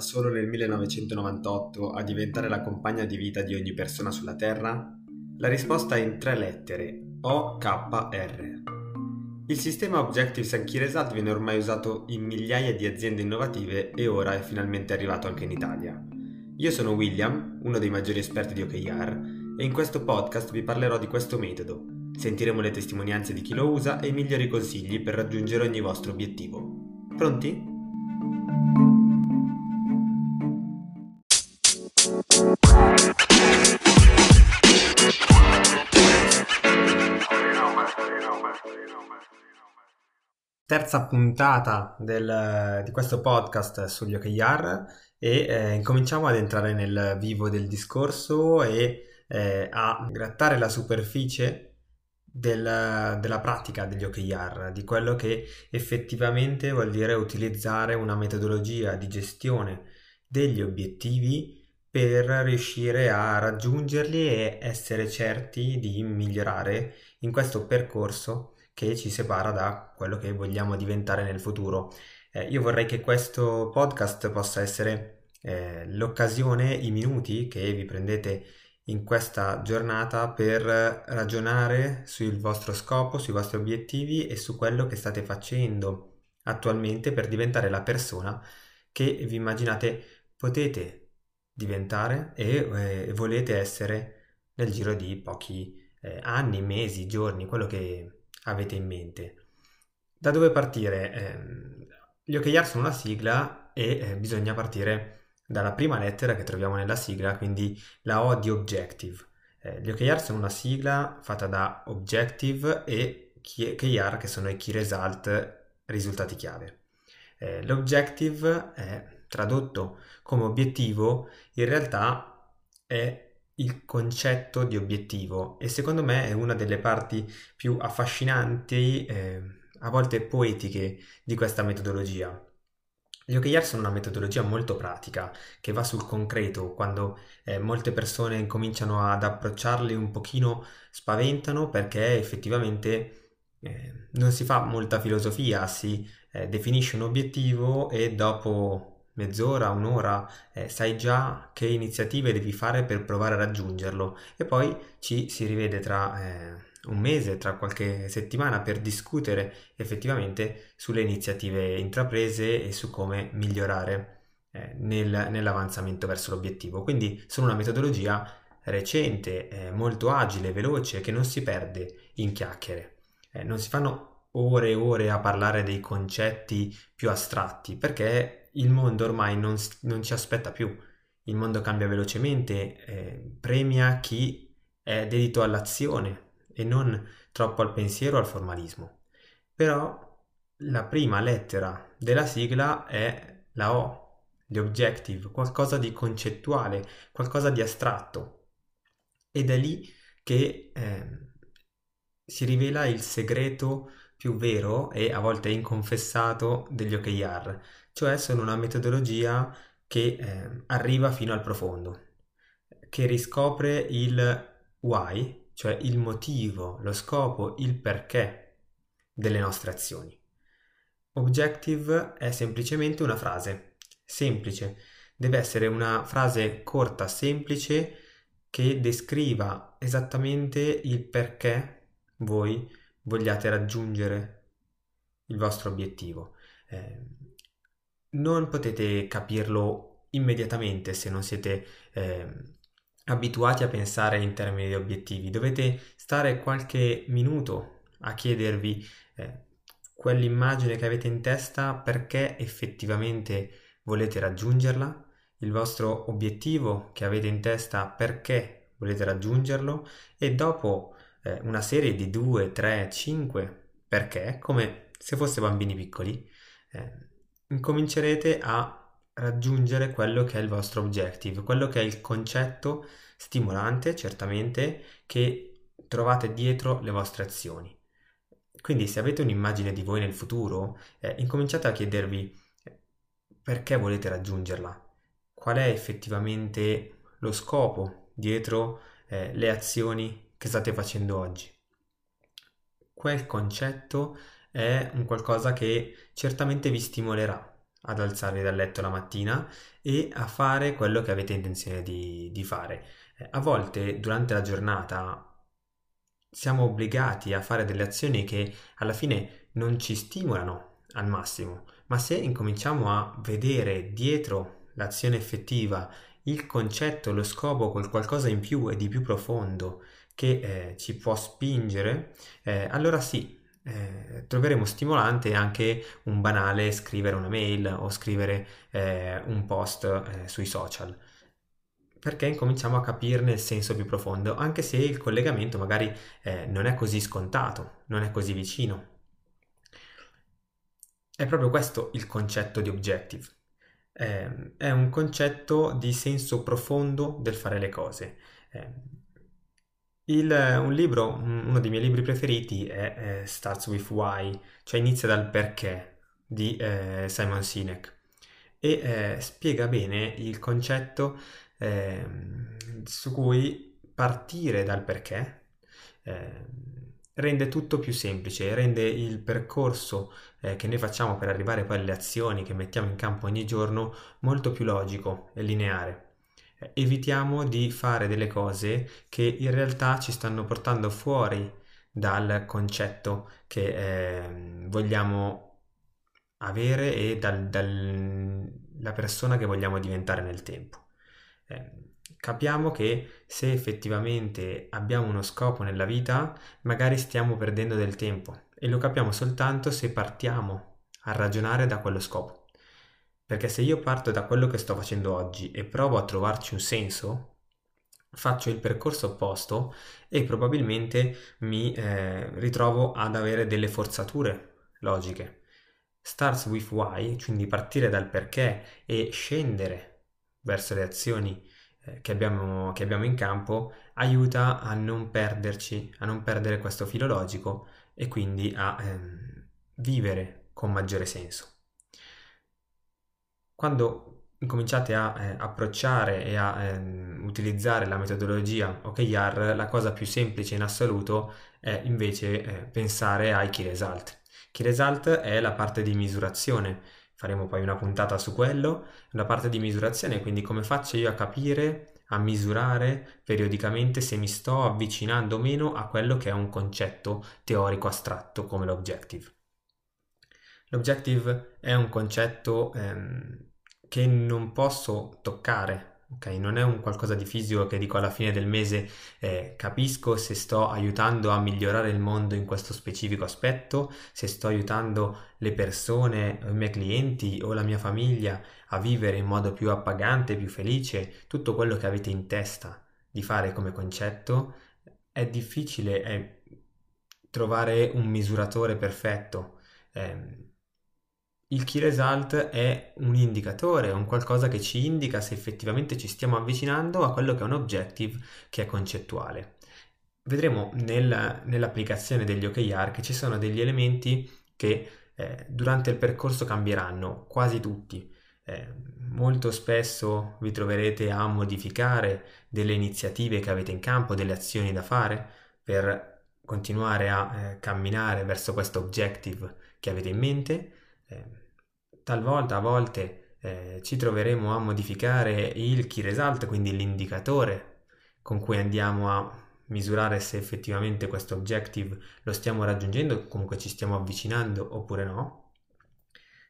solo nel 1998, a diventare la compagna di vita di ogni persona sulla Terra? La risposta è in tre lettere, OKR. Il sistema Objectives and Key Result viene ormai usato in migliaia di aziende innovative e ora è finalmente arrivato anche in Italia. Io sono William, uno dei maggiori esperti di OKR, e in questo podcast vi parlerò di questo metodo. Sentiremo le testimonianze di chi lo usa e i migliori consigli per raggiungere ogni vostro obiettivo. Pronti? Terza puntata del, di questo podcast sugli OKR e eh, incominciamo ad entrare nel vivo del discorso e eh, a grattare la superficie del, della pratica degli OKR, di quello che effettivamente vuol dire utilizzare una metodologia di gestione degli obiettivi per riuscire a raggiungerli e essere certi di migliorare in questo percorso che ci separa da quello che vogliamo diventare nel futuro. Eh, io vorrei che questo podcast possa essere eh, l'occasione, i minuti che vi prendete in questa giornata per ragionare sul vostro scopo, sui vostri obiettivi e su quello che state facendo attualmente per diventare la persona che vi immaginate potete diventare e eh, volete essere nel giro di pochi eh, anni, mesi, giorni, quello che avete in mente. Da dove partire? Eh, gli OKR sono una sigla e eh, bisogna partire dalla prima lettera che troviamo nella sigla, quindi la O di Objective. Eh, gli OKR sono una sigla fatta da Objective e KR che sono i Key Result, risultati chiave. Eh, l'Objective è tradotto come obiettivo, in realtà è il concetto di obiettivo e secondo me è una delle parti più affascinanti, eh, a volte poetiche, di questa metodologia. Gli OKR sono una metodologia molto pratica che va sul concreto, quando eh, molte persone incominciano ad approcciarli un pochino spaventano perché effettivamente eh, non si fa molta filosofia, si eh, definisce un obiettivo e dopo mezz'ora, un'ora, eh, sai già che iniziative devi fare per provare a raggiungerlo e poi ci si rivede tra eh, un mese, tra qualche settimana per discutere effettivamente sulle iniziative intraprese e su come migliorare eh, nel, nell'avanzamento verso l'obiettivo. Quindi sono una metodologia recente, eh, molto agile, veloce, che non si perde in chiacchiere. Eh, non si fanno ore e ore a parlare dei concetti più astratti perché il mondo ormai non, non, ci aspetta più, il mondo cambia velocemente, eh, premia chi è dedito all'azione e non troppo al pensiero o al formalismo. Però la prima lettera della sigla è la O, gli objective, qualcosa di concettuale, qualcosa di astratto. Ed è lì che eh, si rivela il segreto più vero e a volte inconfessato degli OKR, cioè sono una metodologia che eh, arriva fino al profondo, che riscopre il why, cioè il motivo, lo scopo, il perché delle nostre azioni. Objective è semplicemente una frase, semplice, deve essere una frase corta, semplice, che descriva esattamente il perché voi vogliate raggiungere il vostro obiettivo. Eh, non potete capirlo immediatamente se non siete eh, abituati a pensare in termini di obiettivi. Dovete stare qualche minuto a chiedervi eh, quell'immagine che avete in testa perché effettivamente volete raggiungerla, il vostro obiettivo che avete in testa perché volete raggiungerlo e dopo eh, una serie di 2, 3, 5 perché, come se foste bambini piccoli, eh, incomincerete a raggiungere quello che è il vostro objective, quello che è il concetto stimolante, certamente, che trovate dietro le vostre azioni. Quindi se avete un'immagine di voi nel futuro, eh, incominciate a chiedervi eh, perché volete raggiungerla, qual è effettivamente lo scopo dietro eh, le azioni che state facendo oggi. Quel concetto è un qualcosa che certamente vi stimolerà, ad alzarvi dal letto la mattina e a fare quello che avete intenzione di, di fare. Eh, a volte durante la giornata siamo obbligati a fare delle azioni che alla fine non ci stimolano al massimo, ma se incominciamo a vedere dietro l'azione effettiva il concetto, lo scopo, quel qualcosa in più e di più profondo che eh, ci può spingere, eh, allora sì, eh, troveremo stimolante anche un banale scrivere una mail o scrivere eh, un post eh, sui social perché incominciamo a capirne il senso più profondo, anche se il collegamento magari eh, non è così scontato, non è così vicino. È proprio questo il concetto di objective. Eh, è un concetto di senso profondo del fare le cose. Eh, il, un libro, uno dei miei libri preferiti è, è Starts with Why, cioè inizia dal perché di eh, Simon Sinek e eh, spiega bene il concetto eh, su cui partire dal perché eh, rende tutto più semplice, rende il percorso eh, che noi facciamo per arrivare poi alle azioni che mettiamo in campo ogni giorno molto più logico e lineare. Evitiamo di fare delle cose che in realtà ci stanno portando fuori dal concetto che eh, vogliamo avere e dalla dal, persona che vogliamo diventare nel tempo. Eh, capiamo che se effettivamente abbiamo uno scopo nella vita, magari stiamo perdendo del tempo e lo capiamo soltanto se partiamo a ragionare da quello scopo. Perché se io parto da quello che sto facendo oggi e provo a trovarci un senso, faccio il percorso opposto e probabilmente mi eh, ritrovo ad avere delle forzature logiche. Starts with why, quindi partire dal perché e scendere verso le azioni eh, che, abbiamo, che abbiamo in campo aiuta a non perderci, a non perdere questo filo logico e quindi a ehm, vivere con maggiore senso. Quando incominciate a eh, approcciare e a ehm, utilizzare la metodologia OKR, la cosa più semplice in assoluto è invece eh, pensare ai key result. Key result è la parte di misurazione faremo poi una puntata su quello, una parte di misurazione, quindi come faccio io a capire, a misurare periodicamente se mi sto avvicinando o meno a quello che è un concetto teorico astratto come l'objective. L'objective è un concetto ehm, che non posso toccare, Ok, non è un qualcosa di fisico che dico alla fine del mese eh, capisco se sto aiutando a migliorare il mondo in questo specifico aspetto, se sto aiutando le persone, i miei clienti o la mia famiglia a vivere in modo più appagante, più felice, tutto quello che avete in testa di fare come concetto, è difficile è trovare un misuratore perfetto. Eh, il key result è un indicatore, un qualcosa che ci indica se effettivamente ci stiamo avvicinando a quello che è un objective che è concettuale. Vedremo nel, nell'applicazione degli OKR che ci sono degli elementi che eh, durante il percorso cambieranno, quasi tutti. Eh, molto spesso vi troverete a modificare delle iniziative che avete in campo, delle azioni da fare per continuare a eh, camminare verso questo objective che avete in mente. Talvolta a volte eh, ci troveremo a modificare il key result, quindi l'indicatore con cui andiamo a misurare se effettivamente questo objective lo stiamo raggiungendo, comunque ci stiamo avvicinando oppure no.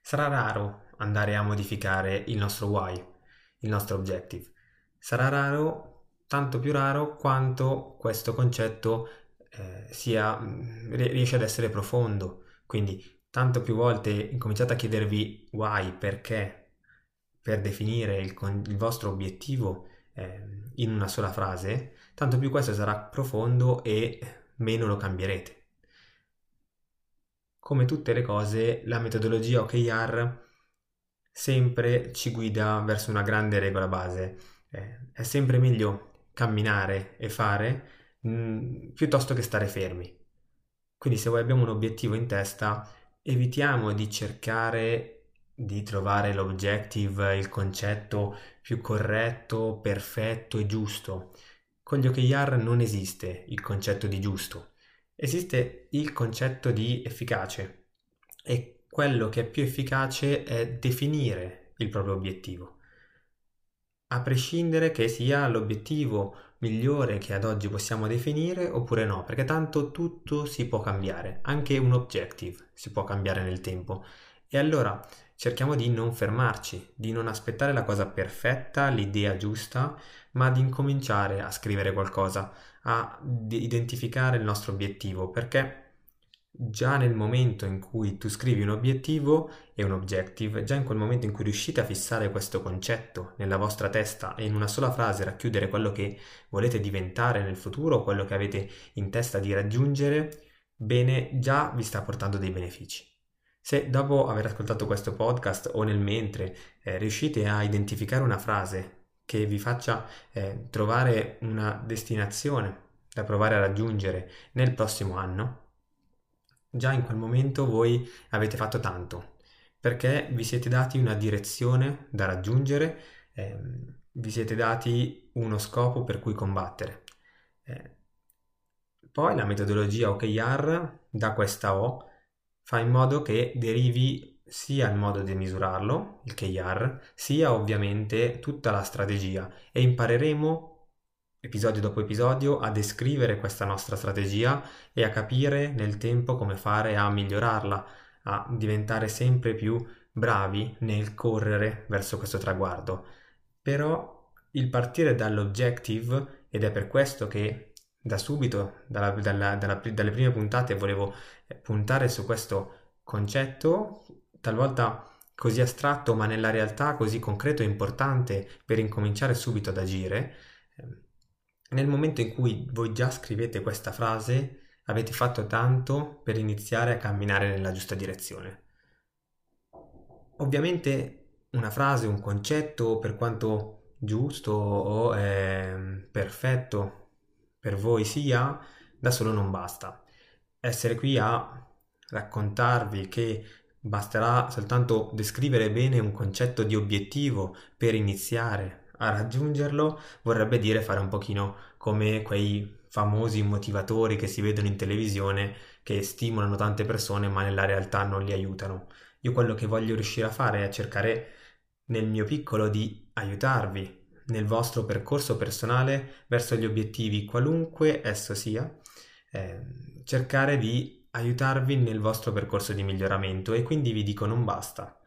Sarà raro andare a modificare il nostro why, il nostro objective. Sarà raro, tanto più raro quanto questo concetto eh, sia, riesce ad essere profondo. Quindi tanto più volte incominciate a chiedervi why, perché, per definire il, il vostro obiettivo eh, in una sola frase, tanto più questo sarà profondo e meno lo cambierete. Come tutte le cose, la metodologia OKR sempre ci guida verso una grande regola base. Eh, è sempre meglio camminare e fare mh, mm, piuttosto che stare fermi. Quindi se voi abbiamo un obiettivo in testa, evitiamo di cercare di trovare l'objective, il concetto più corretto, perfetto e giusto. Con gli OKR non esiste il concetto di giusto, esiste il concetto di efficace e quello che è più efficace è definire il proprio obiettivo. A prescindere che sia l'obiettivo migliore che ad oggi possiamo definire oppure no, perché tanto tutto si può cambiare, anche un objective si può cambiare nel tempo. E allora cerchiamo di non fermarci, di non aspettare la cosa perfetta, l'idea giusta, ma di incominciare a scrivere qualcosa, a identificare il nostro obiettivo, perché già nel momento in cui tu scrivi un obiettivo e un objective, già in quel momento in cui riuscite a fissare questo concetto nella vostra testa e in una sola frase racchiudere quello che volete diventare nel futuro, quello che avete in testa di raggiungere, bene, già vi sta portando dei benefici. Se dopo aver ascoltato questo podcast o nel mentre eh, riuscite a identificare una frase che vi faccia eh, trovare una destinazione da provare a raggiungere nel prossimo anno, già in quel momento voi avete fatto tanto, perché vi siete dati una direzione da raggiungere, ehm, vi siete dati uno scopo per cui combattere. Eh, poi la metodologia OKR da questa O fa in modo che derivi sia il modo di misurarlo, il KR, sia ovviamente tutta la strategia e impareremo episodio dopo episodio a descrivere questa nostra strategia e a capire nel tempo come fare a migliorarla, a diventare sempre più bravi nel correre verso questo traguardo. Però il partire dall'objective, ed è per questo che da subito, dalla, dalla, dalla, dalle prime puntate, volevo eh, puntare su questo concetto, talvolta così astratto, ma nella realtà così concreto e importante per incominciare subito ad agire, nel momento in cui voi già scrivete questa frase, avete fatto tanto per iniziare a camminare nella giusta direzione. Ovviamente una frase, un concetto, per quanto giusto o eh, perfetto per voi sia, da solo non basta. Essere qui a raccontarvi che basterà soltanto descrivere bene un concetto di obiettivo per iniziare a raggiungerlo vorrebbe dire fare un pochino come quei famosi motivatori che si vedono in televisione che stimolano tante persone ma nella realtà non li aiutano. Io quello che voglio riuscire a fare è cercare nel mio piccolo di aiutarvi nel vostro percorso personale verso gli obiettivi, qualunque esso sia, eh, cercare di aiutarvi nel vostro percorso di miglioramento e quindi vi dico non basta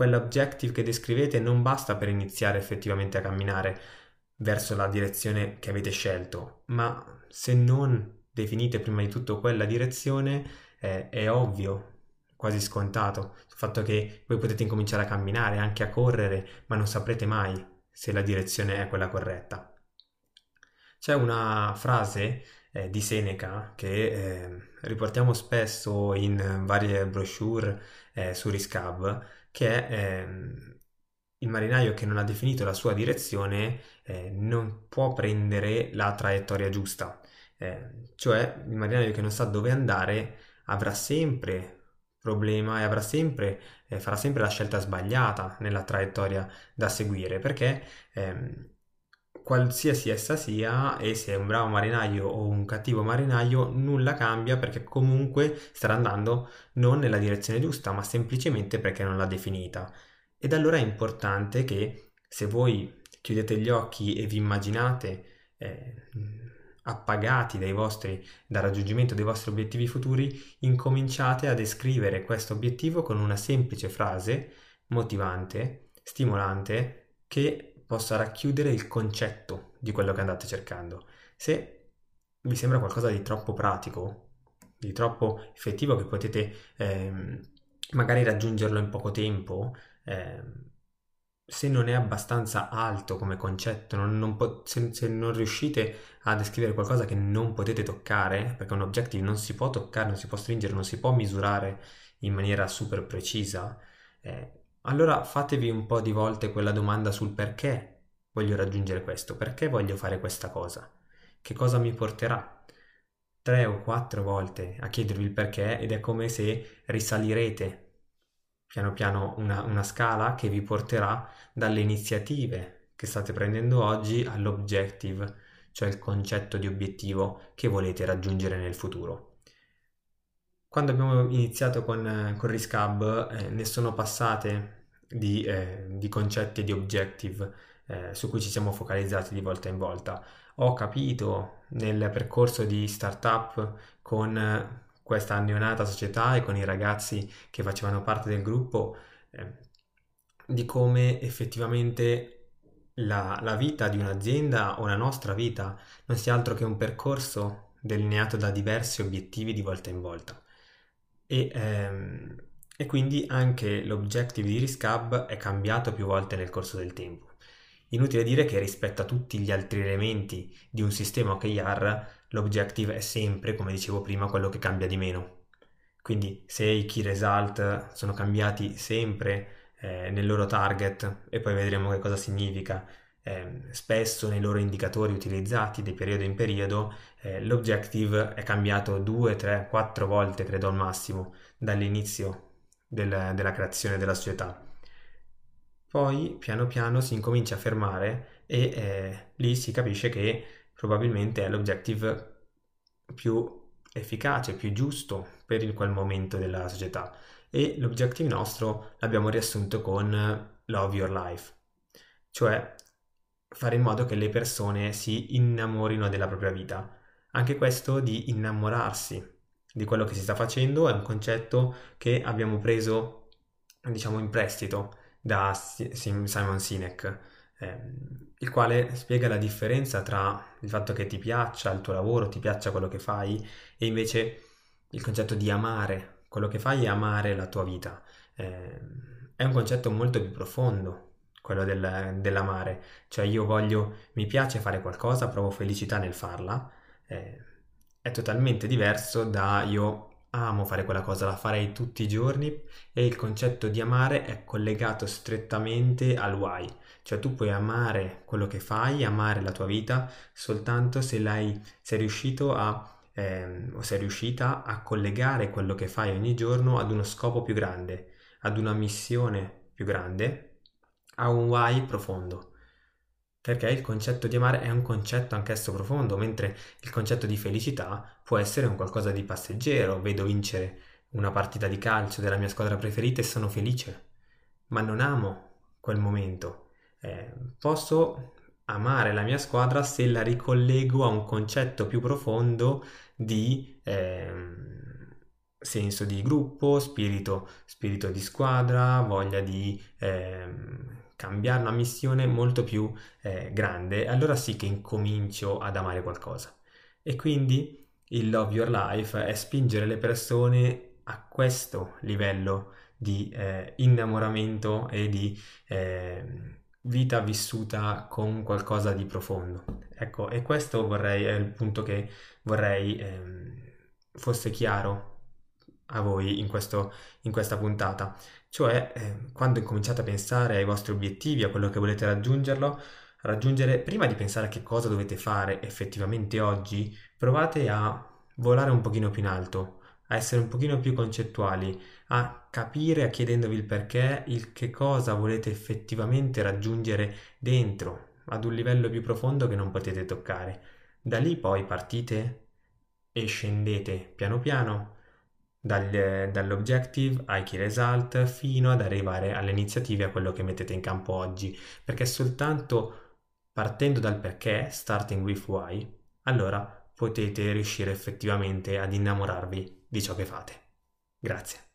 quell'objective che descrivete non basta per iniziare effettivamente a camminare verso la direzione che avete scelto, ma se non definite prima di tutto quella direzione eh, è ovvio, quasi scontato, il fatto che voi potete incominciare a camminare, anche a correre, ma non saprete mai se la direzione è quella corretta. C'è una frase eh, di Seneca che eh, riportiamo spesso in varie brochure eh, su Riscab che ehm, il marinaio che non ha definito la sua direzione eh, non può prendere la traiettoria giusta, eh, cioè il marinaio che non sa dove andare avrà sempre problema e avrà sempre, eh, farà sempre la scelta sbagliata nella traiettoria da seguire perché ehm, qualsiasi essa sia e se è un bravo marinaio o un cattivo marinaio nulla cambia perché comunque starà andando non nella direzione giusta ma semplicemente perché non l'ha definita. Ed allora è importante che se voi chiudete gli occhi e vi immaginate eh, appagati vostri, dal raggiungimento dei vostri obiettivi futuri incominciate a descrivere questo obiettivo con una semplice frase motivante stimolante che possa racchiudere il concetto di quello che andate cercando. Se vi sembra qualcosa di troppo pratico, di troppo effettivo che potete ehm, magari raggiungerlo in poco tempo, ehm, se non è abbastanza alto come concetto, non, non po- se, se, non riuscite a descrivere qualcosa che non potete toccare, perché un objective non si può toccare, non si può stringere, non si può misurare in maniera super precisa, eh, allora fatevi un po' di volte quella domanda sul perché voglio raggiungere questo, perché voglio fare questa cosa, che cosa mi porterà. Tre o quattro volte a chiedervi il perché ed è come se risalirete piano piano una, una scala che vi porterà dalle iniziative che state prendendo oggi all'objective, cioè il concetto di obiettivo che volete raggiungere nel futuro. Quando abbiamo iniziato con, con Riscab eh, ne sono passate di, eh, di, concetti e di objective eh, su cui ci siamo focalizzati di volta in volta. Ho capito nel percorso di startup con questa neonata società e con i ragazzi che facevano parte del gruppo eh, di come effettivamente la, la vita di un'azienda o la nostra vita non sia altro che un percorso delineato da diversi obiettivi di volta in volta. E, ehm, e quindi anche l'objective di Riscab è cambiato più volte nel corso del tempo. Inutile dire che rispetto a tutti gli altri elementi di un sistema OKR, l'objective è sempre, come dicevo prima, quello che cambia di meno. Quindi se i key result sono cambiati sempre eh, nel loro target, e poi vedremo che cosa significa, eh, spesso nei loro indicatori utilizzati di periodo in periodo, eh, l'objective è cambiato due, tre, quattro volte, credo al massimo, dall'inizio del, della creazione della società. Poi piano piano si incomincia a fermare e eh, lì si capisce che probabilmente è l'objective più efficace, più giusto per quel momento della società e l'objective nostro l'abbiamo riassunto con Love Your Life, cioè fare in modo che le persone si innamorino della propria vita. Anche questo di innamorarsi di quello che si sta facendo è un concetto che abbiamo preso, diciamo, in prestito da Simon Sinek, eh, il quale spiega la differenza tra il fatto che ti piaccia il tuo lavoro, ti piaccia quello che fai, e invece il concetto di amare quello che fai e amare la tua vita. Eh, è un concetto molto più profondo quello del, dell'amare, cioè io voglio, mi piace fare qualcosa, provo felicità nel farla, eh, è totalmente diverso da io amo fare quella cosa, la farei tutti i giorni e il concetto di amare è collegato strettamente al why, cioè tu puoi amare quello che fai, amare la tua vita soltanto se l'hai, sei riuscito a eh, o sei riuscita a collegare quello che fai ogni giorno ad uno scopo più grande, ad una missione più grande ha un why profondo. Perché il concetto di amare è un concetto anch'esso profondo, mentre il concetto di felicità può essere un qualcosa di passeggero. Vedo vincere una partita di calcio della mia squadra preferita e sono felice, ma non amo quel momento. Eh, posso amare la mia squadra se la ricollego a un concetto più profondo di eh, senso di gruppo, spirito, spirito di squadra, voglia di eh, cambiare una missione molto più eh, grande, allora sì che incomincio ad amare qualcosa. E quindi il Love Your Life è spingere le persone a questo livello di eh, innamoramento e di eh, vita vissuta con qualcosa di profondo. Ecco, e questo vorrei, è il punto che vorrei ehm, fosse chiaro a voi in, questo, in questa puntata. Cioè, eh, quando incominciate a pensare ai vostri obiettivi, a quello che volete raggiungerlo, raggiungere, prima di pensare a che cosa dovete fare effettivamente oggi, provate a volare un pochino più in alto, a essere un pochino più concettuali, a capire, chiedendovi il perché, il che cosa volete effettivamente raggiungere dentro, ad un livello più profondo che non potete toccare. Da lì poi partite e scendete piano piano dal, dall'objective ai key result fino ad arrivare alle iniziative, a quello che mettete in campo oggi, perché soltanto partendo dal perché, starting with why, allora potete riuscire effettivamente ad innamorarvi di ciò che fate. Grazie.